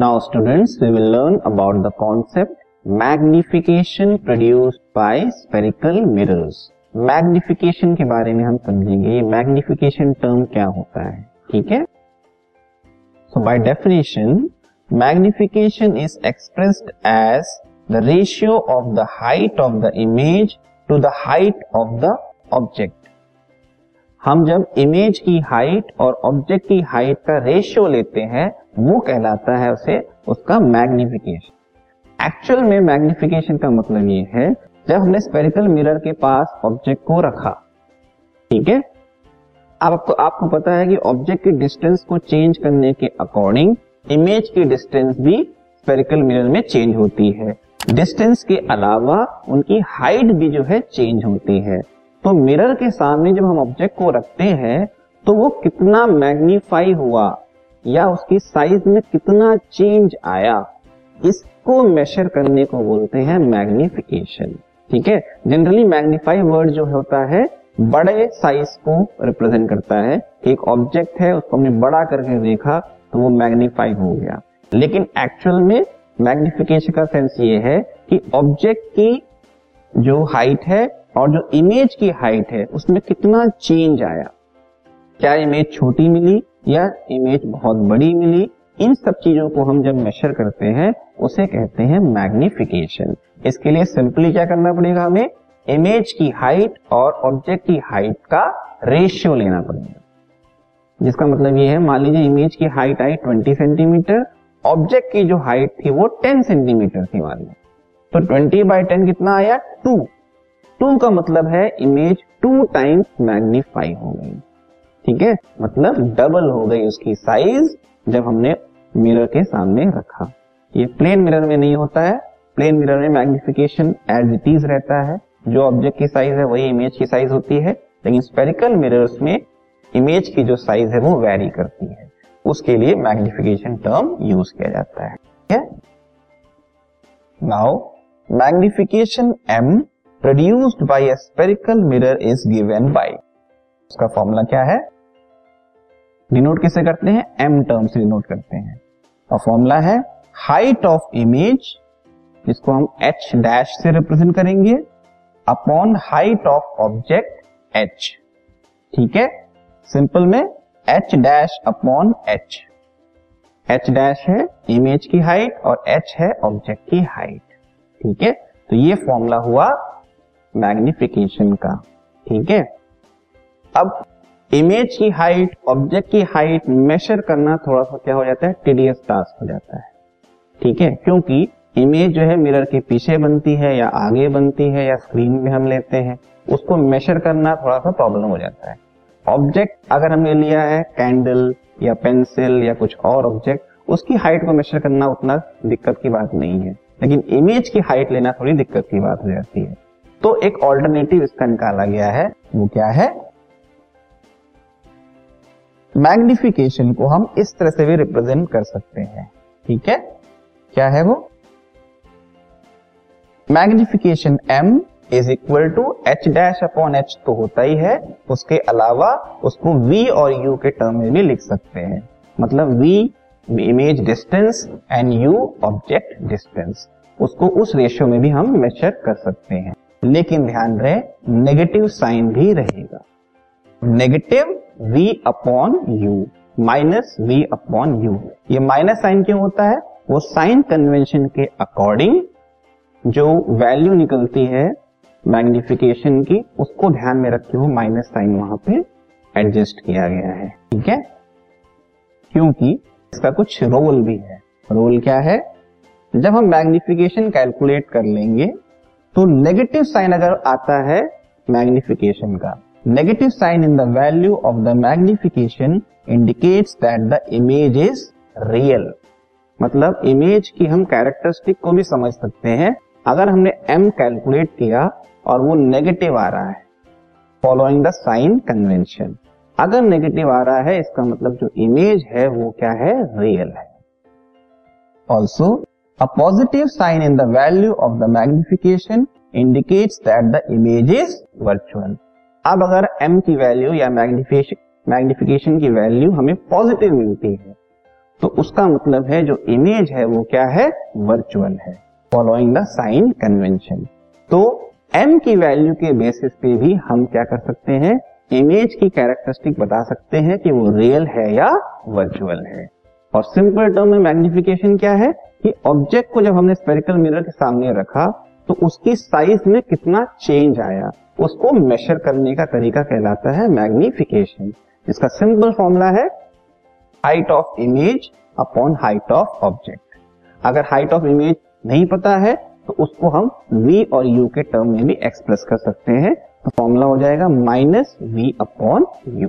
Now students we will learn about the concept magnification produced by spherical mirrors magnification के बारे में हम समझेंगे ये मैग्निफिकेशन टर्म क्या होता है, ठीक है? So by definition magnification is expressed as the ratio of the height of the image to the height of the object हम जब इमेज की हाइट और ऑब्जेक्ट की हाइट का रेशियो लेते हैं, वो कहलाता है उसे, उसका मैग्निफिकेशन एक्चुअल में मैग्निफिकेशन का मतलब ये है, जब हमने स्पेरिकल मिरर के पास ऑब्जेक्ट को रखा, ठीक है? अब आपको आपको पता है कि ऑब्जेक्ट की डिस्टेंस को चेंज करने के अकॉर्डिंग इमेज की डिस्टेंस भी स्पेरिकल मिरर में चेंज होती है. डिस्टेंस के अलावा, उनकी हाइट भी जो है चेंज होती है. तो मिरर के सामने जब हम ऑब्जेक्ट को रखते हैं तो वो कितना मैग्नीफाई हुआ या उसकी साइज़ में कितना चेंज आया, इसको मेजर करने को बोलते हैं मैग्निफिकेशन ठीक है? जनरली मैग्नीफाई वर्ड जो होता है, बड़े साइज़ को रिप्रेजेंट करता है। एक ऑब्जेक्ट है, उसको हमने बड़ा करके देखा तो वो मैग्नीफाई हो गया। लेकिन एक्चुअल में मैग्निफिकेशन का सेंस ये है कि ऑब्जेक्ट की जो हाइट है और जो इमेज की हाइट है, उसमें कितना चेंज आया? क्या इमेज छोटी मिली या इमेज बहुत बड़ी मिली? इन सब चीज़ों को हम जब मेजर करते हैं, उसे कहते हैं मैग्निफिकेशन इसके लिए सिंपली क्या करना पड़ेगा हमें? इमेज की हाइट और ऑब्जेक्ट की हाइट का रेशियो लेना पड़ेगा। जिसका मतलब ये है, मान लीजिए इमेज की हाइट आई 20 सेंटीमीटर ऑब्जेक्ट की जो हाइट थी वो 10 सेंटीमीटर थी मान लीजिए। तो 20 बाई 10 कितना आया? 2 टू का मतलब है इमेज टू टाइम्स मैग्नीफाई हो गई। ठीक है? मतलब डबल हो गई उसकी साइज़ जब हमने मिरर के सामने रखा। ये प्लेन मिरर में नहीं होता है। प्लेन मिरर में मैग्निफिकेशन एज इट इज़ रहता है। जो ऑब्जेक्ट की साइज़ है, वही इमेज की साइज़ होती है। लेकिन स्पेरिकल मिरर्स में इमेज की जो साइज़ है, वो वेरी करती है। उसके लिए मैग्निफिकेशन टर्म यूज़ किया जाता है। ठीक है? Now magnification M produced by a spherical mirror is given by उसका फॉर्मूला क्या है? डिनोट किसे करते हैं? एम टर्म से डिनोट करते हैं। और फॉर्मूला है हाइट ऑफ़ इमेज जिसको हम एच डैश से रिप्रेजेंट करेंगे upon height of object H ठीक है? सिंपल में H dash upon H H dash है इमेज की हाइट और एच है ऑब्जेक्ट की हाइट ठीक है? तो ये फॉर्मूला हुआ मैग्निफिकेशन का। ठीक है? अब इमेज की हाइट ऑब्जेक्ट की हाइट मेजर करना थोड़ा सा क्या हो जाता है? टीडीएस टास्क हो जाता है। ठीक है? क्योंकि इमेज जो है मिरर के पीछे बनती है या आगे बनती है या स्क्रीन में हम लेते हैं, उसको मेजर करना थोड़ा सा प्रॉब्लम हो जाता है। ऑब्जेक्ट अगर हमने लिया है कैंडल या पेंसिल या कुछ और ऑब्जेक्ट उसकी हाइट को मेजर करना उतना दिक्कत की बात नहीं है। लेकिन इमेज की हाइट लेना थोड़ी दिक्कत की बात हो जाती है। तो एक ऑल्टरनेटिव इसका निकाला गया है। वो क्या है? मैग्निफिकेशन को हम इस तरह से भी रिप्रेजेंट कर सकते हैं। ठीक है? क्या है वो? Magnification M is equal to H dash upon H तो होता ही है। उसके अलावा उसको v और u के टर्म में भी लिख सकते हैं। मतलब v image distance and u object distance उसको उस रेशियो में भी हम मेजर कर सकते हैं। लेकिन ध्यान रहे नेगेटिव साइन भी रहेगा। Negative v upon U minus v upon U ये माइनस साइन क्यों होता है? वो साइन कन्वेंशन के अकॉर्डिंग जो वैल्यू निकलती है मैग्निफिकेशन की, उसको ध्यान में रखते हुए माइनस साइन वहाँ पे एडजस्ट किया गया है। ठीक है? क्योंकि इसका कुछ रोल भी है। रोल क्या है? जब हम मैग्निफिकेशन कैलकुलेट कर लेंगे तो नेगेटिव साइन अगर आता है मैग्निफिकेशन का negative sign in the value of the magnification indicates that the image is real मतलब इमेज की हम कैरेक्टरिस्टिक को भी समझ सकते हैं। अगर हमने एम कैलकुलेट किया और वो नेगेटिव आ रहा है फॉलोइंग द साइन कन्वेंशन अगर नेगेटिव आ रहा है, इसका मतलब जो इमेज है वो क्या है? रियल है। Also A positive sign in the value of the magnification indicates that the image is virtual. अब अगर m की वैल्यू या मैग्निफिकेशन मैग्निफिकेशन की वैल्यू हमें पॉजिटिव मिलती है तो उसका मतलब है जो इमेज है वो क्या है? वर्चुअल है। फॉलोइंग द साइन कन्वेंशन तो एम की वैल्यू के बेसिस पे भी हम क्या कर सकते हैं? इमेज की कैरेक्टरिस्टिक बता सकते हैं कि वो रियल है या वर्चुअल है। और सिंपल टर्म में मैग्निफिकेशन क्या है? कि ऑब्जेक्ट को जब हमने स्पेरिकल मिरर के सामने रखा तो उसकी साइज़ में कितना चेंज आया। उसको मेजर करने का तरीका कहलाता है मैग्निफिकेशन इसका सिंपल फॉर्मूला है height of image upon height of object अगर हाइट ऑफ़ इमेज नहीं पता है तो उसको हम v और u के टर्म में भी एक्सप्रेस कर सकते हैं। तो फॉर्मूला हो जाएगा minus V upon U